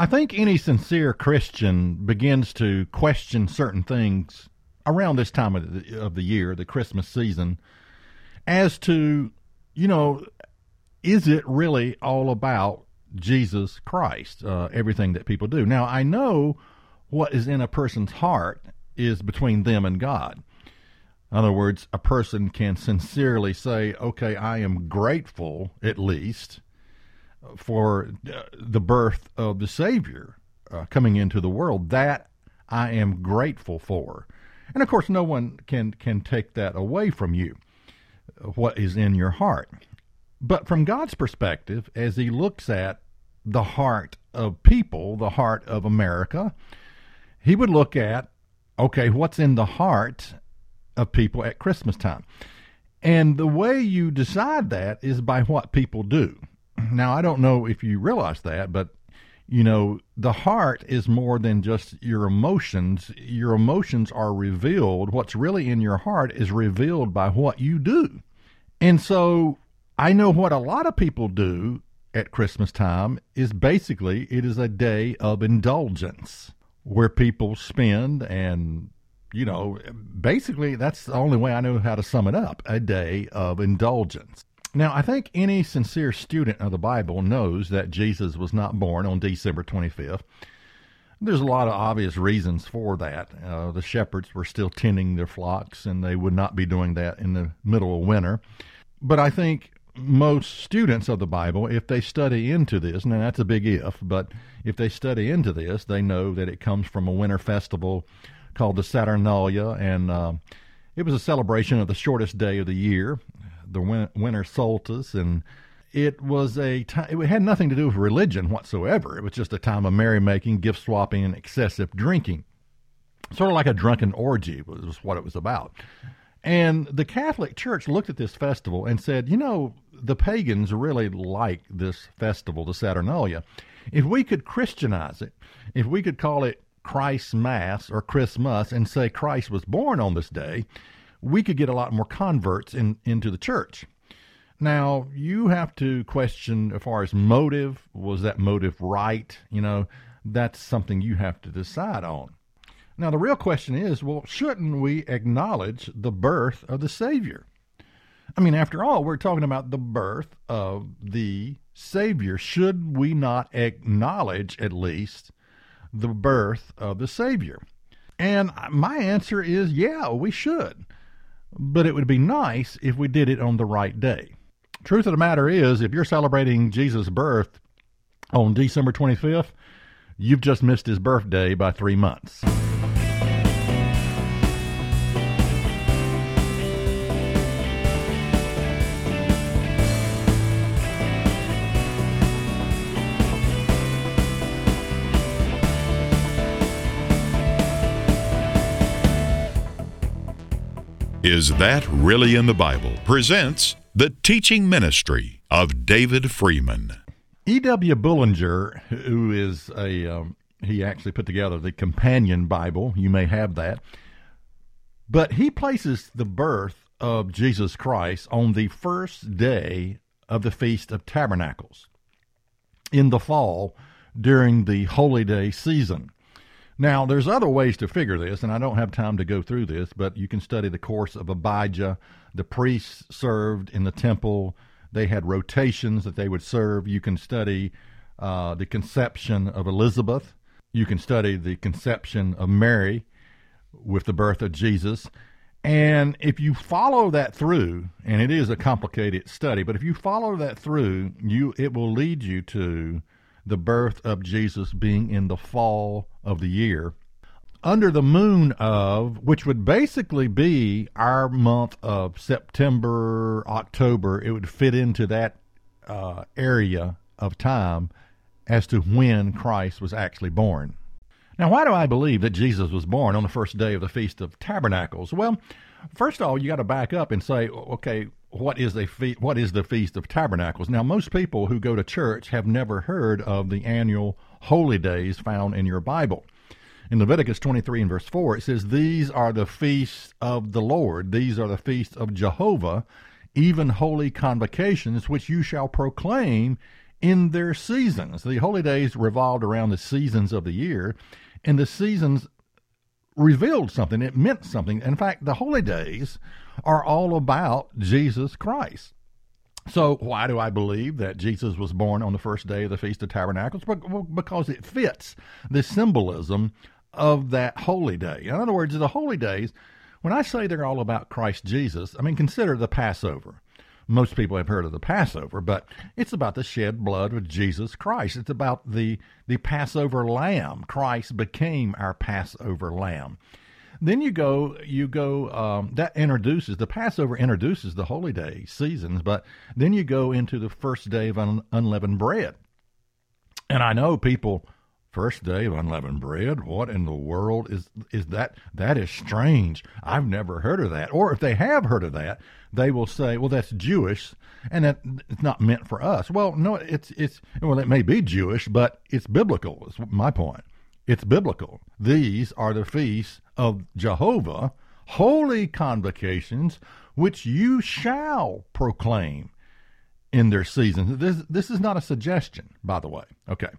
I think any sincere Christian begins to question certain things around this time of the, of the year, the Christmas season, as to, you know, is it really all about Jesus Christ, uh, everything that people do? Now, I know what is in a person's heart is between them and God. In other words, a person can sincerely say, okay, I am grateful, at least, for uh, the birth of the Savior uh, coming into the world. That I am grateful for. And of course, no one can, can take that away from you, what is in your heart. But from God's perspective, as He looks at the heart of people, the heart of America, He would look at, okay, what's in the heart of people at Christmas time? And the way you decide that is by what people do. Now, I don't know if you realize that, but you know, the heart is more than just your emotions. Your emotions are revealed. What's really in your heart is revealed by what you do. And so I know what a lot of people do at Christmas time is basically it is a day of indulgence where people spend and you know basically that's the only way I know how to sum it up a day of indulgence. Now, I think any sincere student of the Bible knows that Jesus was not born on December 25th. There's a lot of obvious reasons for that. Uh, the shepherds were still tending their flocks, and they would not be doing that in the middle of winter. But I think most students of the Bible, if they study into this, now that's a big if, but if they study into this, they know that it comes from a winter festival called the Saturnalia, and uh, it was a celebration of the shortest day of the year the winter solstice, and it was a time. It had nothing to do with religion whatsoever. It was just a time of merrymaking, gift swapping, and excessive drinking. Sort of like a drunken orgy was what it was about. And the Catholic Church looked at this festival and said, you know, the pagans really like this festival, the Saturnalia. If we could Christianize it, if we could call it Christ's Mass or Christmas and say Christ was born on this day, we could get a lot more converts in, into the church. Now, you have to question as far as motive, was that motive right? You know, that's something you have to decide on. Now, the real question is well, shouldn't we acknowledge the birth of the Savior? I mean, after all, we're talking about the birth of the Savior. Should we not acknowledge, at least, the birth of the Savior? And my answer is yeah, we should but it would be nice if we did it on the right day. Truth of the matter is, if you're celebrating Jesus' birth on December 25th, you've just missed his birthday by three months. Is That Really in the Bible? presents the teaching ministry of David Freeman. E.W. Bullinger, who is a, um, he actually put together the Companion Bible. You may have that. But he places the birth of Jesus Christ on the first day of the Feast of Tabernacles in the fall during the holy day season. Now, there's other ways to figure this, and I don't have time to go through this, but you can study the course of Abijah. The priests served in the temple, they had rotations that they would serve. You can study uh, the conception of Elizabeth, you can study the conception of Mary with the birth of Jesus. And if you follow that through, and it is a complicated study, but if you follow that through, you it will lead you to the birth of Jesus being in the fall of the year, under the moon of, which would basically be our month of September, October, it would fit into that uh, area of time as to when Christ was actually born. Now, why do I believe that Jesus was born on the first day of the Feast of Tabernacles? Well, first of all, you got to back up and say, okay, what is a fe- what is the Feast of Tabernacles? Now, most people who go to church have never heard of the annual holy days found in your Bible. In Leviticus 23 and verse 4, it says, These are the feasts of the Lord. These are the feasts of Jehovah, even holy convocations, which you shall proclaim in their seasons. The holy days revolved around the seasons of the year, and the seasons revealed something. It meant something. In fact, the holy days are all about Jesus Christ. So, why do I believe that Jesus was born on the first day of the Feast of Tabernacles? Because it fits the symbolism of that holy day. In other words, the holy days, when I say they're all about Christ Jesus, I mean, consider the Passover. Most people have heard of the Passover, but it's about the shed blood of Jesus Christ. It's about the, the Passover lamb. Christ became our Passover lamb. Then you go, you go. Um, that introduces the Passover introduces the holy day seasons, but then you go into the first day of un, unleavened bread. And I know people, first day of unleavened bread. What in the world is is that? That is strange. I've never heard of that. Or if they have heard of that, they will say, "Well, that's Jewish, and that it's not meant for us." Well, no, it's it's well, it may be Jewish, but it's biblical. Is my point. It's biblical. These are the feasts of Jehovah, holy convocations, which you shall proclaim in their seasons. This this is not a suggestion, by the way. Okay.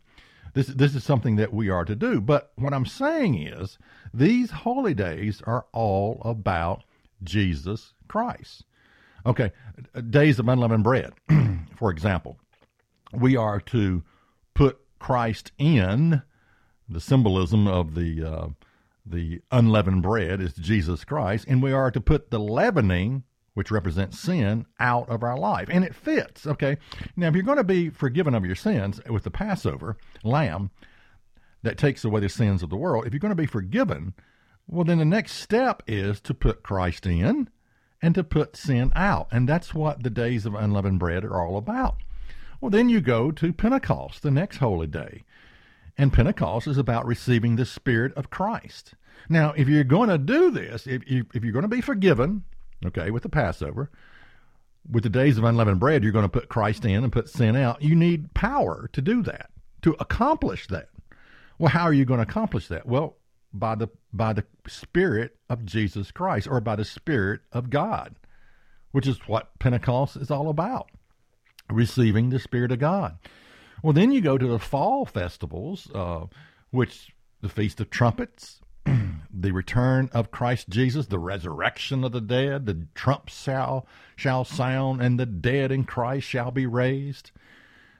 This this is something that we are to do. But what I'm saying is these holy days are all about Jesus Christ. Okay, days of unleavened bread, for example. We are to put Christ in the symbolism of the uh, the unleavened bread is Jesus Christ, and we are to put the leavening, which represents sin, out of our life, and it fits. Okay, now if you're going to be forgiven of your sins with the Passover lamb that takes away the sins of the world, if you're going to be forgiven, well, then the next step is to put Christ in and to put sin out, and that's what the days of unleavened bread are all about. Well, then you go to Pentecost, the next holy day. And Pentecost is about receiving the Spirit of Christ. Now, if you're going to do this, if, you, if you're going to be forgiven, okay, with the Passover, with the days of unleavened bread, you're going to put Christ in and put sin out. You need power to do that, to accomplish that. Well, how are you going to accomplish that? Well, by the by the Spirit of Jesus Christ, or by the Spirit of God, which is what Pentecost is all about, receiving the Spirit of God. Well, then you go to the fall festivals, uh, which the Feast of Trumpets, the return of Christ Jesus, the resurrection of the dead, the trump shall, shall sound, and the dead in Christ shall be raised.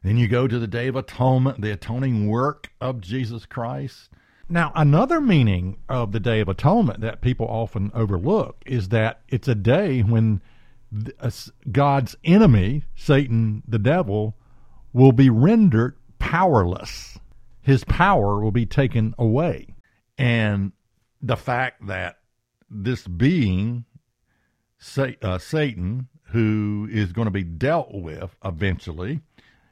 Then you go to the Day of Atonement, the atoning work of Jesus Christ. Now, another meaning of the Day of Atonement that people often overlook is that it's a day when uh, God's enemy, Satan, the devil, will be rendered powerless. His power will be taken away. And the fact that this being, uh, Satan, who is going to be dealt with eventually,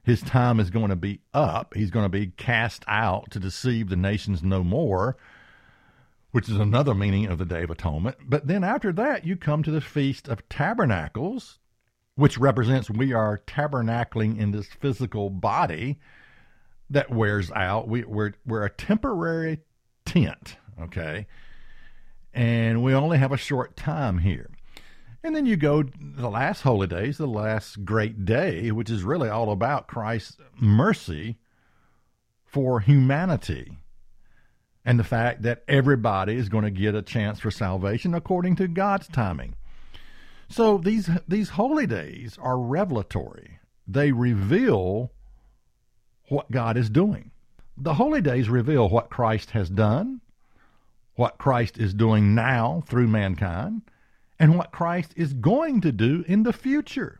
his time is going to be up. He's going to be cast out to deceive the nations no more, which is another meaning of the Day of Atonement. But then after that, you come to the Feast of Tabernacles, which represents we are tabernacling in this physical body that wears out. We, we're, we're a temporary tent, okay? And we only have a short time here. And then you go the last holy days, the last great day, which is really all about Christ's mercy for humanity and the fact that everybody is going to get a chance for salvation according to God's timing. So these these holy days are revelatory. They reveal what God is doing. The holy days reveal what Christ has done, what Christ is doing now through mankind, and what Christ is going to do in the future.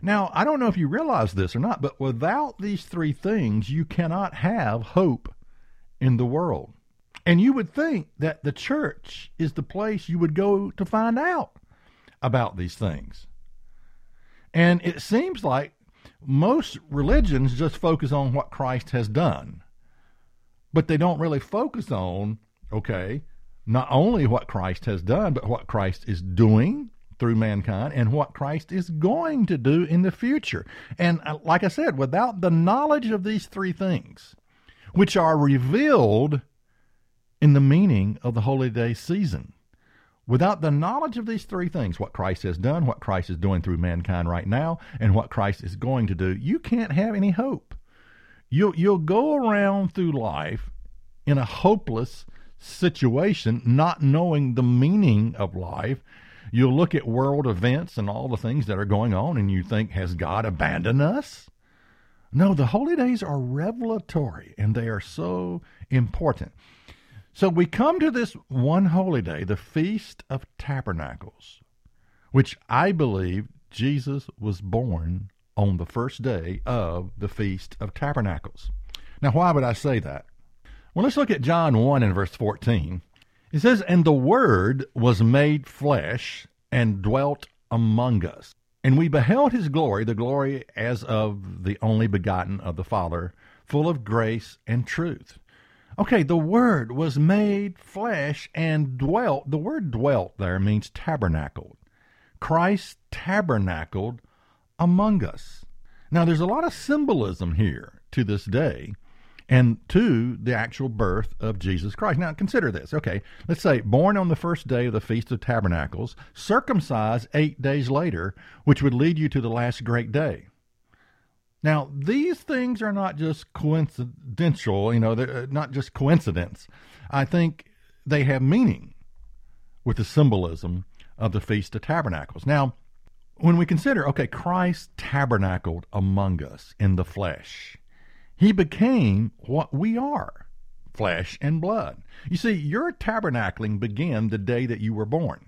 Now, I don't know if you realize this or not, but without these three things, you cannot have hope in the world. And you would think that the church is the place you would go to find out about these things. And it seems like most religions just focus on what Christ has done, but they don't really focus on, okay, not only what Christ has done, but what Christ is doing through mankind and what Christ is going to do in the future. And uh, like I said, without the knowledge of these three things, which are revealed in the meaning of the holy day season, Without the knowledge of these three things, what Christ has done, what Christ is doing through mankind right now, and what Christ is going to do, you can't have any hope. You'll, you'll go around through life in a hopeless situation, not knowing the meaning of life. You'll look at world events and all the things that are going on, and you think, has God abandoned us? No, the holy days are revelatory, and they are so important. So we come to this one holy day, the Feast of Tabernacles, which I believe Jesus was born on the first day of the Feast of Tabernacles. Now, why would I say that? Well, let's look at John 1 and verse 14. It says, And the Word was made flesh and dwelt among us. And we beheld his glory, the glory as of the only begotten of the Father, full of grace and truth. Okay, the Word was made flesh and dwelt. The word dwelt there means tabernacled. Christ tabernacled among us. Now, there's a lot of symbolism here to this day and to the actual birth of Jesus Christ. Now, consider this. Okay, let's say born on the first day of the Feast of Tabernacles, circumcised eight days later, which would lead you to the last great day. Now, these things are not just coincidental, you know, they're uh, not just coincidence. I think they have meaning with the symbolism of the Feast of Tabernacles. Now, when we consider, okay, Christ tabernacled among us in the flesh, he became what we are flesh and blood. You see, your tabernacling began the day that you were born.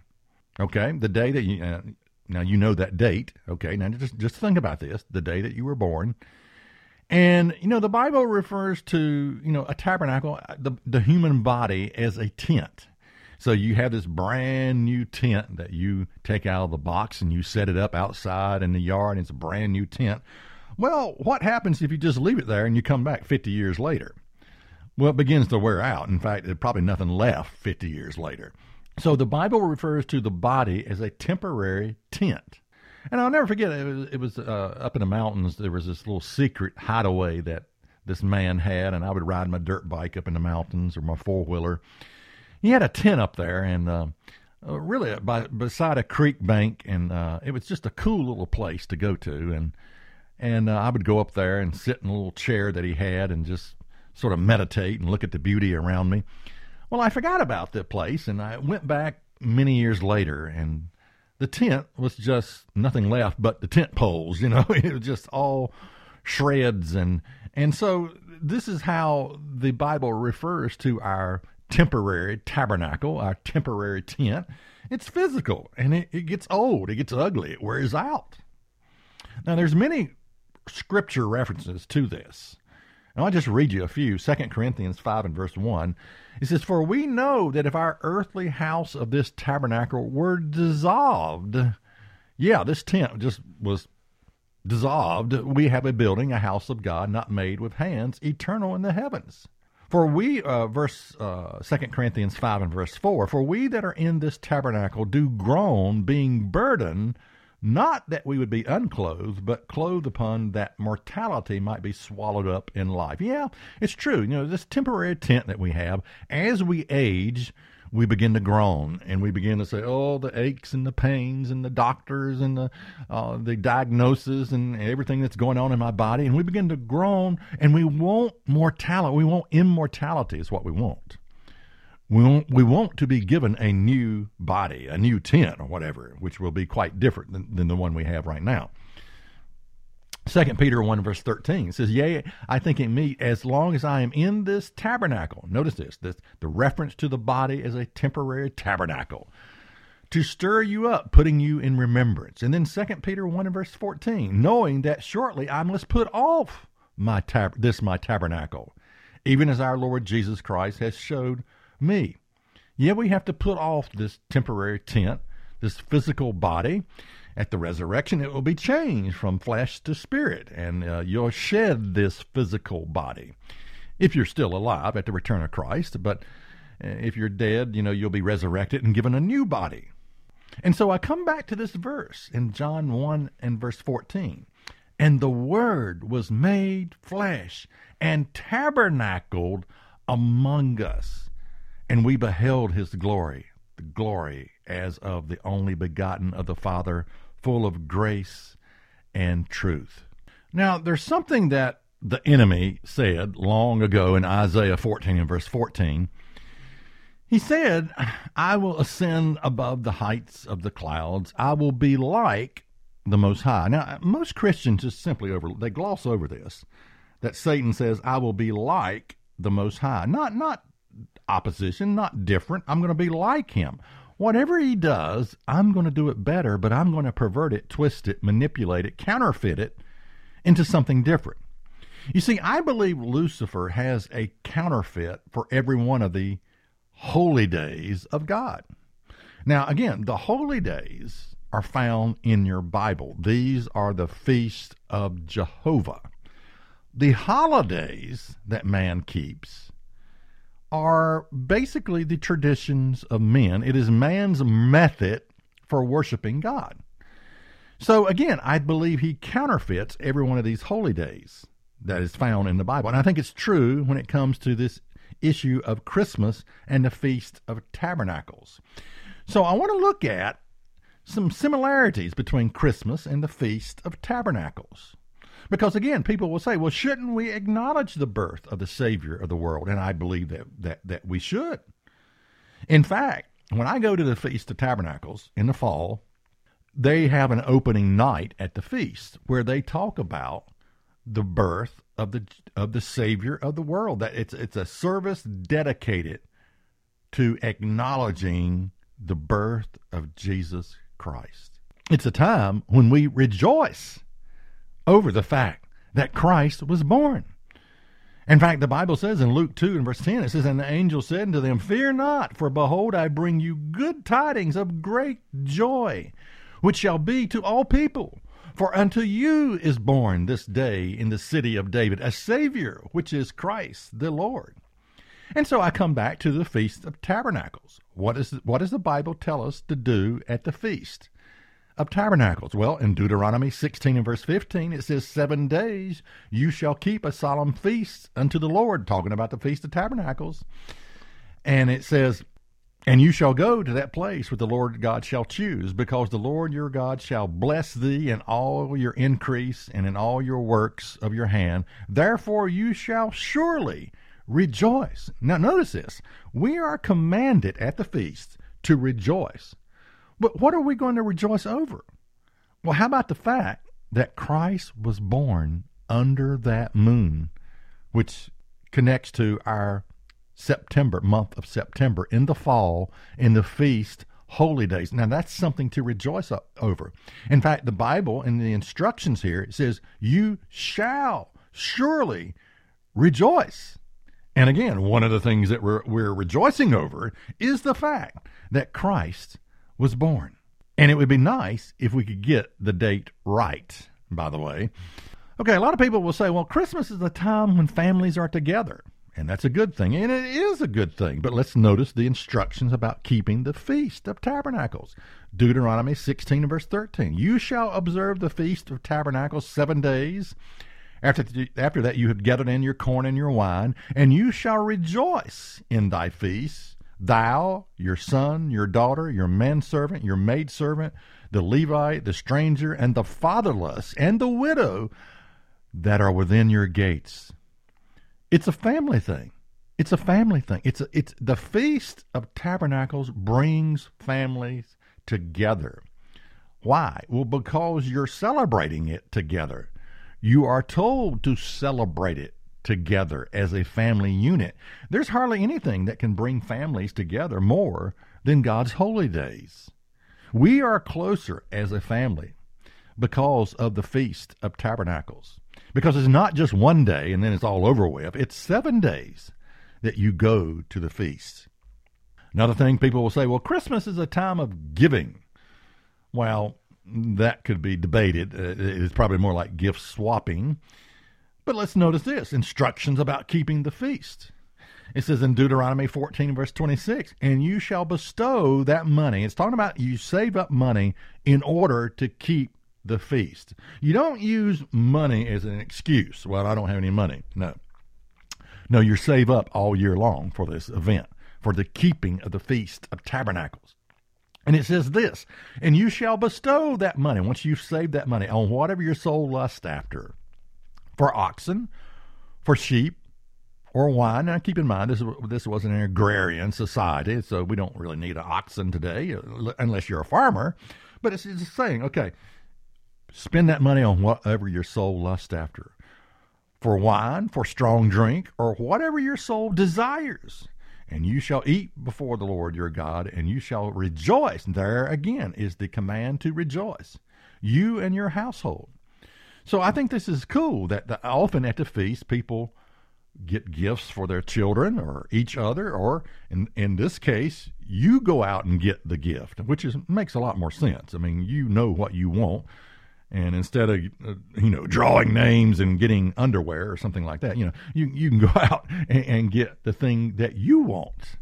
Okay, the day that you, uh, now you know that date. Okay, now just just think about this: the day that you were born. And you know the Bible refers to you know a tabernacle, the the human body as a tent. So you have this brand new tent that you take out of the box and you set it up outside in the yard. And it's a brand new tent. Well, what happens if you just leave it there and you come back 50 years later? Well, it begins to wear out. In fact, there's probably nothing left 50 years later. So the Bible refers to the body as a temporary tent. And I'll never forget, it was, it was uh, up in the mountains, there was this little secret hideaway that this man had, and I would ride my dirt bike up in the mountains or my four wheeler. He had a tent up there, and uh, uh, really by, beside a creek bank, and uh, it was just a cool little place to go to. And and uh, I would go up there and sit in a little chair that he had and just sort of meditate and look at the beauty around me. Well, I forgot about the place and I went back many years later and the tent was just nothing left but the tent poles, you know, it was just all shreds and and so this is how the Bible refers to our temporary tabernacle, our temporary tent. It's physical and it, it gets old, it gets ugly, it wears out. Now there's many scripture references to this. And I'll just read you a few. 2 Corinthians 5 and verse 1. It says, For we know that if our earthly house of this tabernacle were dissolved, yeah, this tent just was dissolved, we have a building, a house of God, not made with hands, eternal in the heavens. For we, uh, verse uh, 2 Corinthians 5 and verse 4, for we that are in this tabernacle do groan, being burdened not that we would be unclothed, but clothed upon that mortality might be swallowed up in life. Yeah, it's true. You know, this temporary tent that we have, as we age, we begin to groan and we begin to say, "Oh, the aches and the pains and the doctors and the uh, the diagnosis and everything that's going on in my body," and we begin to groan and we want mortality. We want immortality is what we want. We want, we want to be given a new body, a new tent or whatever, which will be quite different than, than the one we have right now. Second Peter 1 verse 13 says, Yea, I think it meet as long as I am in this tabernacle. Notice this, this the reference to the body as a temporary tabernacle. To stir you up, putting you in remembrance. And then Second Peter 1 and verse 14, knowing that shortly I must put off my tab- this my tabernacle, even as our Lord Jesus Christ has showed me. Yeah, we have to put off this temporary tent, this physical body. At the resurrection, it will be changed from flesh to spirit, and uh, you'll shed this physical body if you're still alive at the return of Christ. But uh, if you're dead, you know, you'll be resurrected and given a new body. And so I come back to this verse in John 1 and verse 14. And the Word was made flesh and tabernacled among us and we beheld his glory, the glory as of the only begotten of the Father, full of grace and truth. Now, there's something that the enemy said long ago in Isaiah 14 and verse 14. He said, I will ascend above the heights of the clouds. I will be like the Most High. Now, most Christians just simply over, they gloss over this, that Satan says, I will be like the Most High. Not, not opposition, not different. I'm going to be like him. Whatever he does, I'm going to do it better, but I'm going to pervert it, twist it, manipulate it, counterfeit it into something different. You see, I believe Lucifer has a counterfeit for every one of the holy days of God. Now, again, the holy days are found in your Bible. These are the feasts of Jehovah. The holidays that man keeps are basically the traditions of men. It is man's method for worshiping God. So again, I believe he counterfeits every one of these holy days that is found in the Bible. And I think it's true when it comes to this issue of Christmas and the Feast of Tabernacles. So I want to look at some similarities between Christmas and the Feast of Tabernacles. Because again, people will say, well, shouldn't we acknowledge the birth of the Savior of the world? And I believe that, that, that we should. In fact, when I go to the Feast of Tabernacles in the fall, they have an opening night at the feast where they talk about the birth of the of the Savior of the world. That it's it's a service dedicated to acknowledging the birth of Jesus Christ. It's a time when we rejoice over the fact that Christ was born. In fact, the Bible says in Luke 2 and verse 10, it says, And the angel said unto them, Fear not, for behold, I bring you good tidings of great joy, which shall be to all people. For unto you is born this day in the city of David a Savior, which is Christ the Lord. And so I come back to the Feast of Tabernacles. What, is, what does the Bible tell us to do at the feast? Of tabernacles? Well, in Deuteronomy 16 and verse 15, it says, Seven days you shall keep a solemn feast unto the Lord, talking about the Feast of Tabernacles. And it says, And you shall go to that place where the Lord God shall choose, because the Lord your God shall bless thee in all your increase and in all your works of your hand. Therefore you shall surely rejoice. Now, notice this. We are commanded at the feast to rejoice. But what are we going to rejoice over? Well, how about the fact that Christ was born under that moon, which connects to our September, month of September, in the fall, in the feast, holy days. Now, that's something to rejoice over. In fact, the Bible in the instructions here it says, You shall surely rejoice. And again, one of the things that we're, we're rejoicing over is the fact that Christ was born. And it would be nice if we could get the date right, by the way. Okay, a lot of people will say, well, Christmas is the time when families are together. And that's a good thing. And it is a good thing. But let's notice the instructions about keeping the Feast of Tabernacles. Deuteronomy 16 and verse 13. You shall observe the Feast of Tabernacles seven days. After, after that, you have gathered in your corn and your wine, and you shall rejoice in thy feasts thou, your son, your daughter, your manservant, your maidservant, the Levite, the stranger, and the fatherless, and the widow that are within your gates. It's a family thing. It's a family thing. It's a, it's the feast of tabernacles brings families together. Why? Well, because you're celebrating it together. You are told to celebrate it together as a family unit. There's hardly anything that can bring families together more than God's holy days. We are closer as a family because of the Feast of Tabernacles. Because it's not just one day and then it's all over with, it's seven days that you go to the feast. Another thing people will say, well, Christmas is a time of giving. Well, that could be debated. Uh, it's probably more like gift swapping. But let's notice this instructions about keeping the feast. It says in Deuteronomy 14, verse 26, and you shall bestow that money. It's talking about you save up money in order to keep the feast. You don't use money as an excuse. Well, I don't have any money. No. No, you save up all year long for this event, for the keeping of the Feast of Tabernacles. And it says this, and you shall bestow that money, once you've saved that money, on whatever your soul lusts after, for oxen, for sheep, or wine. Now, keep in mind, this, this was an agrarian society, so we don't really need oxen today, unless you're a farmer. But it's, just saying, okay, spend that money on whatever your soul lusts after, for wine, for strong drink, or whatever your soul desires and you shall eat before the Lord your God, and you shall rejoice. There again is the command to rejoice, you and your household. So I think this is cool that the, often at the feast people get gifts for their children or each other, or in in this case, you go out and get the gift, which is makes a lot more sense. I mean, you know what you want and instead of uh, you know drawing names and getting underwear or something like that you know you, you can go out and, and, get the thing that you want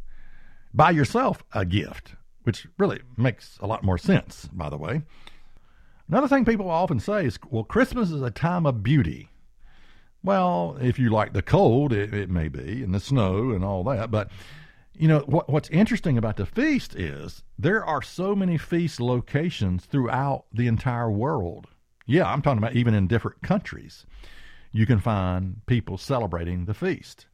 buy yourself a gift which really makes a lot more sense by the way another thing people often say is well christmas is a time of beauty. Well if you like the cold it, it may be and the snow and all that but you know what, what's interesting about the feast is there are so many feast locations throughout the entire world. Yeah, I'm talking about even in different countries, you can find people celebrating the feast.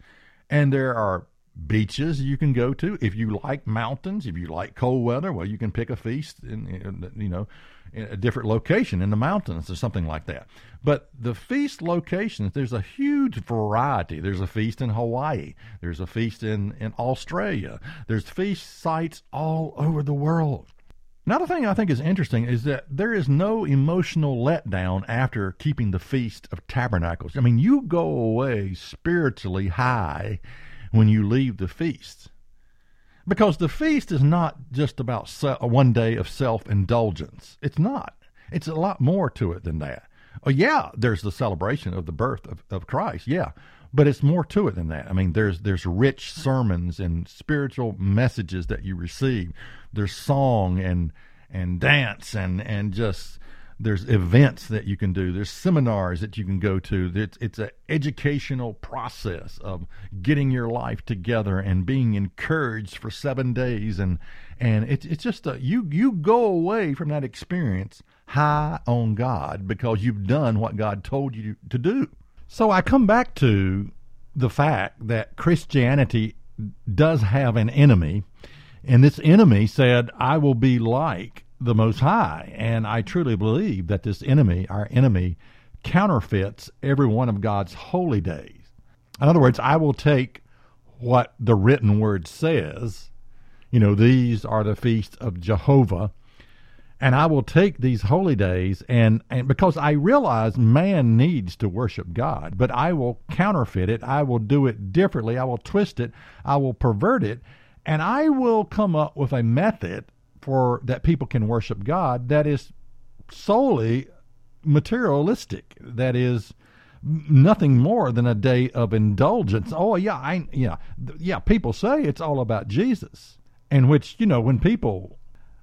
And there are beaches you can go to. If you like mountains if you like cold weather well you can pick a feast in, in, you know in a different location in the mountains or something like that. But the feast locations there's a huge variety. There's a feast in hawaii. There's a feast in in australia. There's feast sites all over the world. Another thing I think is interesting is that there is no emotional letdown after keeping the Feast of Tabernacles. I mean, you go away spiritually high when you leave the feast. Because the feast is not just about one day of self indulgence. It's not. It's a lot more to it than that. Oh, yeah, there's the celebration of the birth of, of Christ. Yeah but it's more to it than that. I mean, there's there's rich sermons and spiritual messages that you receive. There's song and and dance and and just there's events that you can do. There's seminars that you can go to. It's it's an educational process of getting your life together and being encouraged for seven days and and it's it's just a, you you go away from that experience high on God because you've done what God told you to do. So I come back to the fact that Christianity does have an enemy, and this enemy said, I will be like the Most High. And I truly believe that this enemy, our enemy, counterfeits every one of God's holy days. In other words, I will take what the written word says. You know, these are the feasts of Jehovah and I will take these holy days and, and because I realize man needs to worship God, but I will counterfeit it, I will do it differently, I will twist it, I will pervert it, and I will come up with a method for that people can worship God that is solely materialistic, that is nothing more than a day of indulgence. Oh yeah, I yeah, yeah, people say it's all about Jesus. And which, you know, when people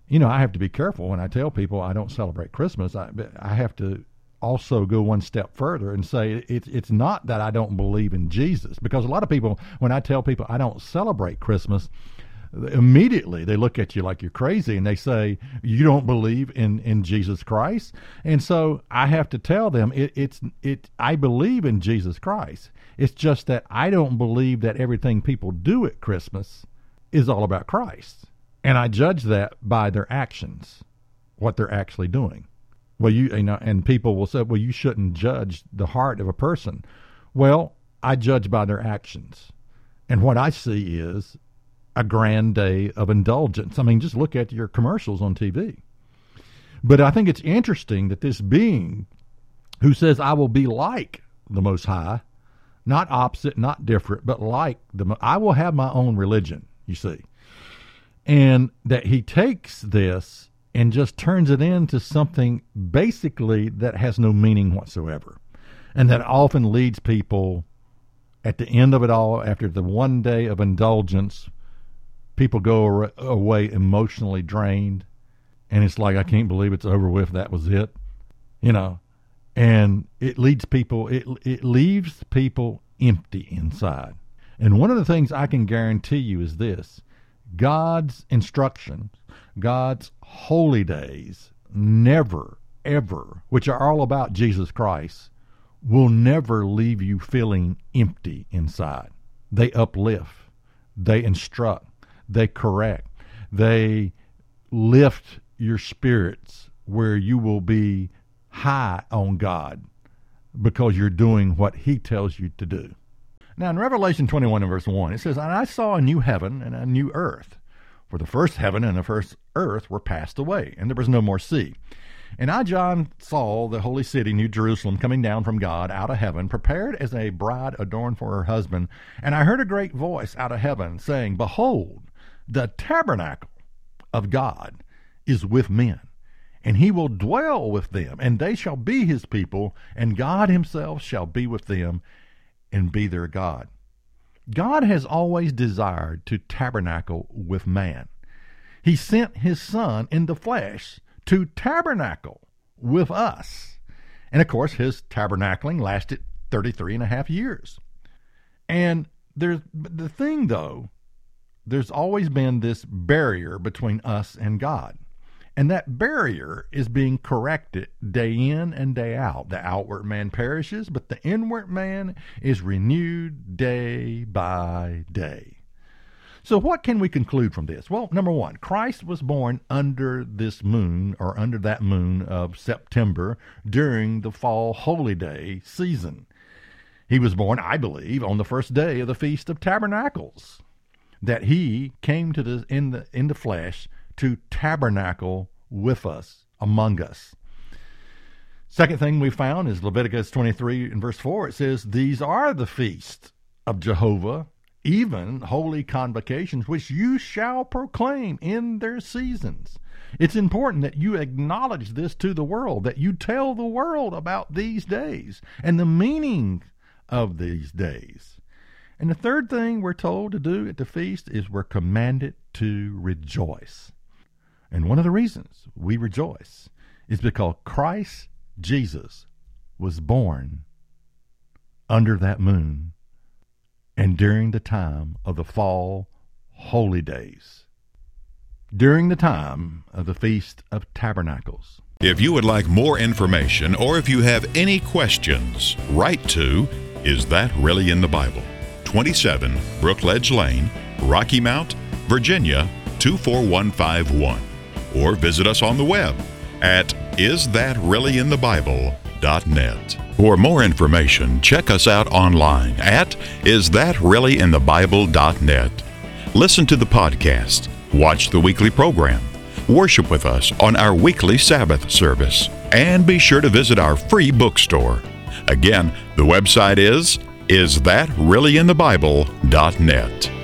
you know, I have to be careful when I tell people I don't celebrate Christmas. I I have to also go one step further and say it's it's not that I don't believe in Jesus because a lot of people when I tell people I don't celebrate Christmas immediately they look at you like you're crazy and they say you don't believe in in Jesus Christ and so I have to tell them it, it's it I believe in Jesus Christ it's just that I don't believe that everything people do at Christmas is all about Christ and I judge that by their actions, what they're actually doing. Well, you, you know, and people will say, well, you shouldn't judge the heart of a person. Well, I judge by their actions. And what I see is a grand day of indulgence. I mean, just look at your commercials on TV. But I think it's interesting that this being who says, I will be like the Most High, not opposite, not different, but like the, I will have my own religion, you see and that he takes this and just turns it into something basically that has no meaning whatsoever. And that often leads people at the end of it all, after the one day of indulgence, people go away emotionally drained. And it's like, I can't believe it's over with. That was it. You know, and it leads people, it, it leaves people empty inside. And one of the things I can guarantee you is this God's instructions, God's holy days, never, ever, which are all about Jesus Christ, will never leave you feeling empty inside. They uplift, they instruct, they correct, they lift your spirits where you will be high on God because you're doing what He tells you to do. Now, in Revelation 21 and verse 1, it says, And I saw a new heaven and a new earth. For the first heaven and the first earth were passed away, and there was no more sea. And I, John, saw the holy city, New Jerusalem, coming down from God out of heaven, prepared as a bride adorned for her husband. And I heard a great voice out of heaven saying, Behold, the tabernacle of God is with men, and he will dwell with them, and they shall be his people, and God himself shall be with them and be their God. God has always desired to tabernacle with man. He sent his Son in the flesh to tabernacle with us. And of course, his tabernacling lasted 33 and a half years. And there's the thing, though, there's always been this barrier between us and God. And that barrier is being corrected day in and day out. The outward man perishes, but the inward man is renewed day by day. So, what can we conclude from this? Well, number one, Christ was born under this moon or under that moon of September during the fall holy day season. He was born, I believe, on the first day of the Feast of Tabernacles. That he came to the in the in the flesh to tabernacle with us, among us. Second thing we found is Leviticus 23 and verse 4. It says, These are the feasts of Jehovah, even holy convocations, which you shall proclaim in their seasons. It's important that you acknowledge this to the world, that you tell the world about these days and the meaning of these days. And the third thing we're told to do at the feast is we're commanded to rejoice. And one of the reasons we rejoice is because Christ Jesus was born under that moon and during the time of the fall holy days, during the time of the Feast of Tabernacles. If you would like more information or if you have any questions, write to Is That Really in the Bible? 27 Brookledge Lane, Rocky Mount, Virginia 24151. Or visit us on the web at isthatreallyinthebible.net. For more information, check us out online at isthatreallyinthebible.net. Listen to the podcast, watch the weekly program, worship with us on our weekly Sabbath service, and be sure to visit our free bookstore. Again, the website is isthatreallyinthebible.net.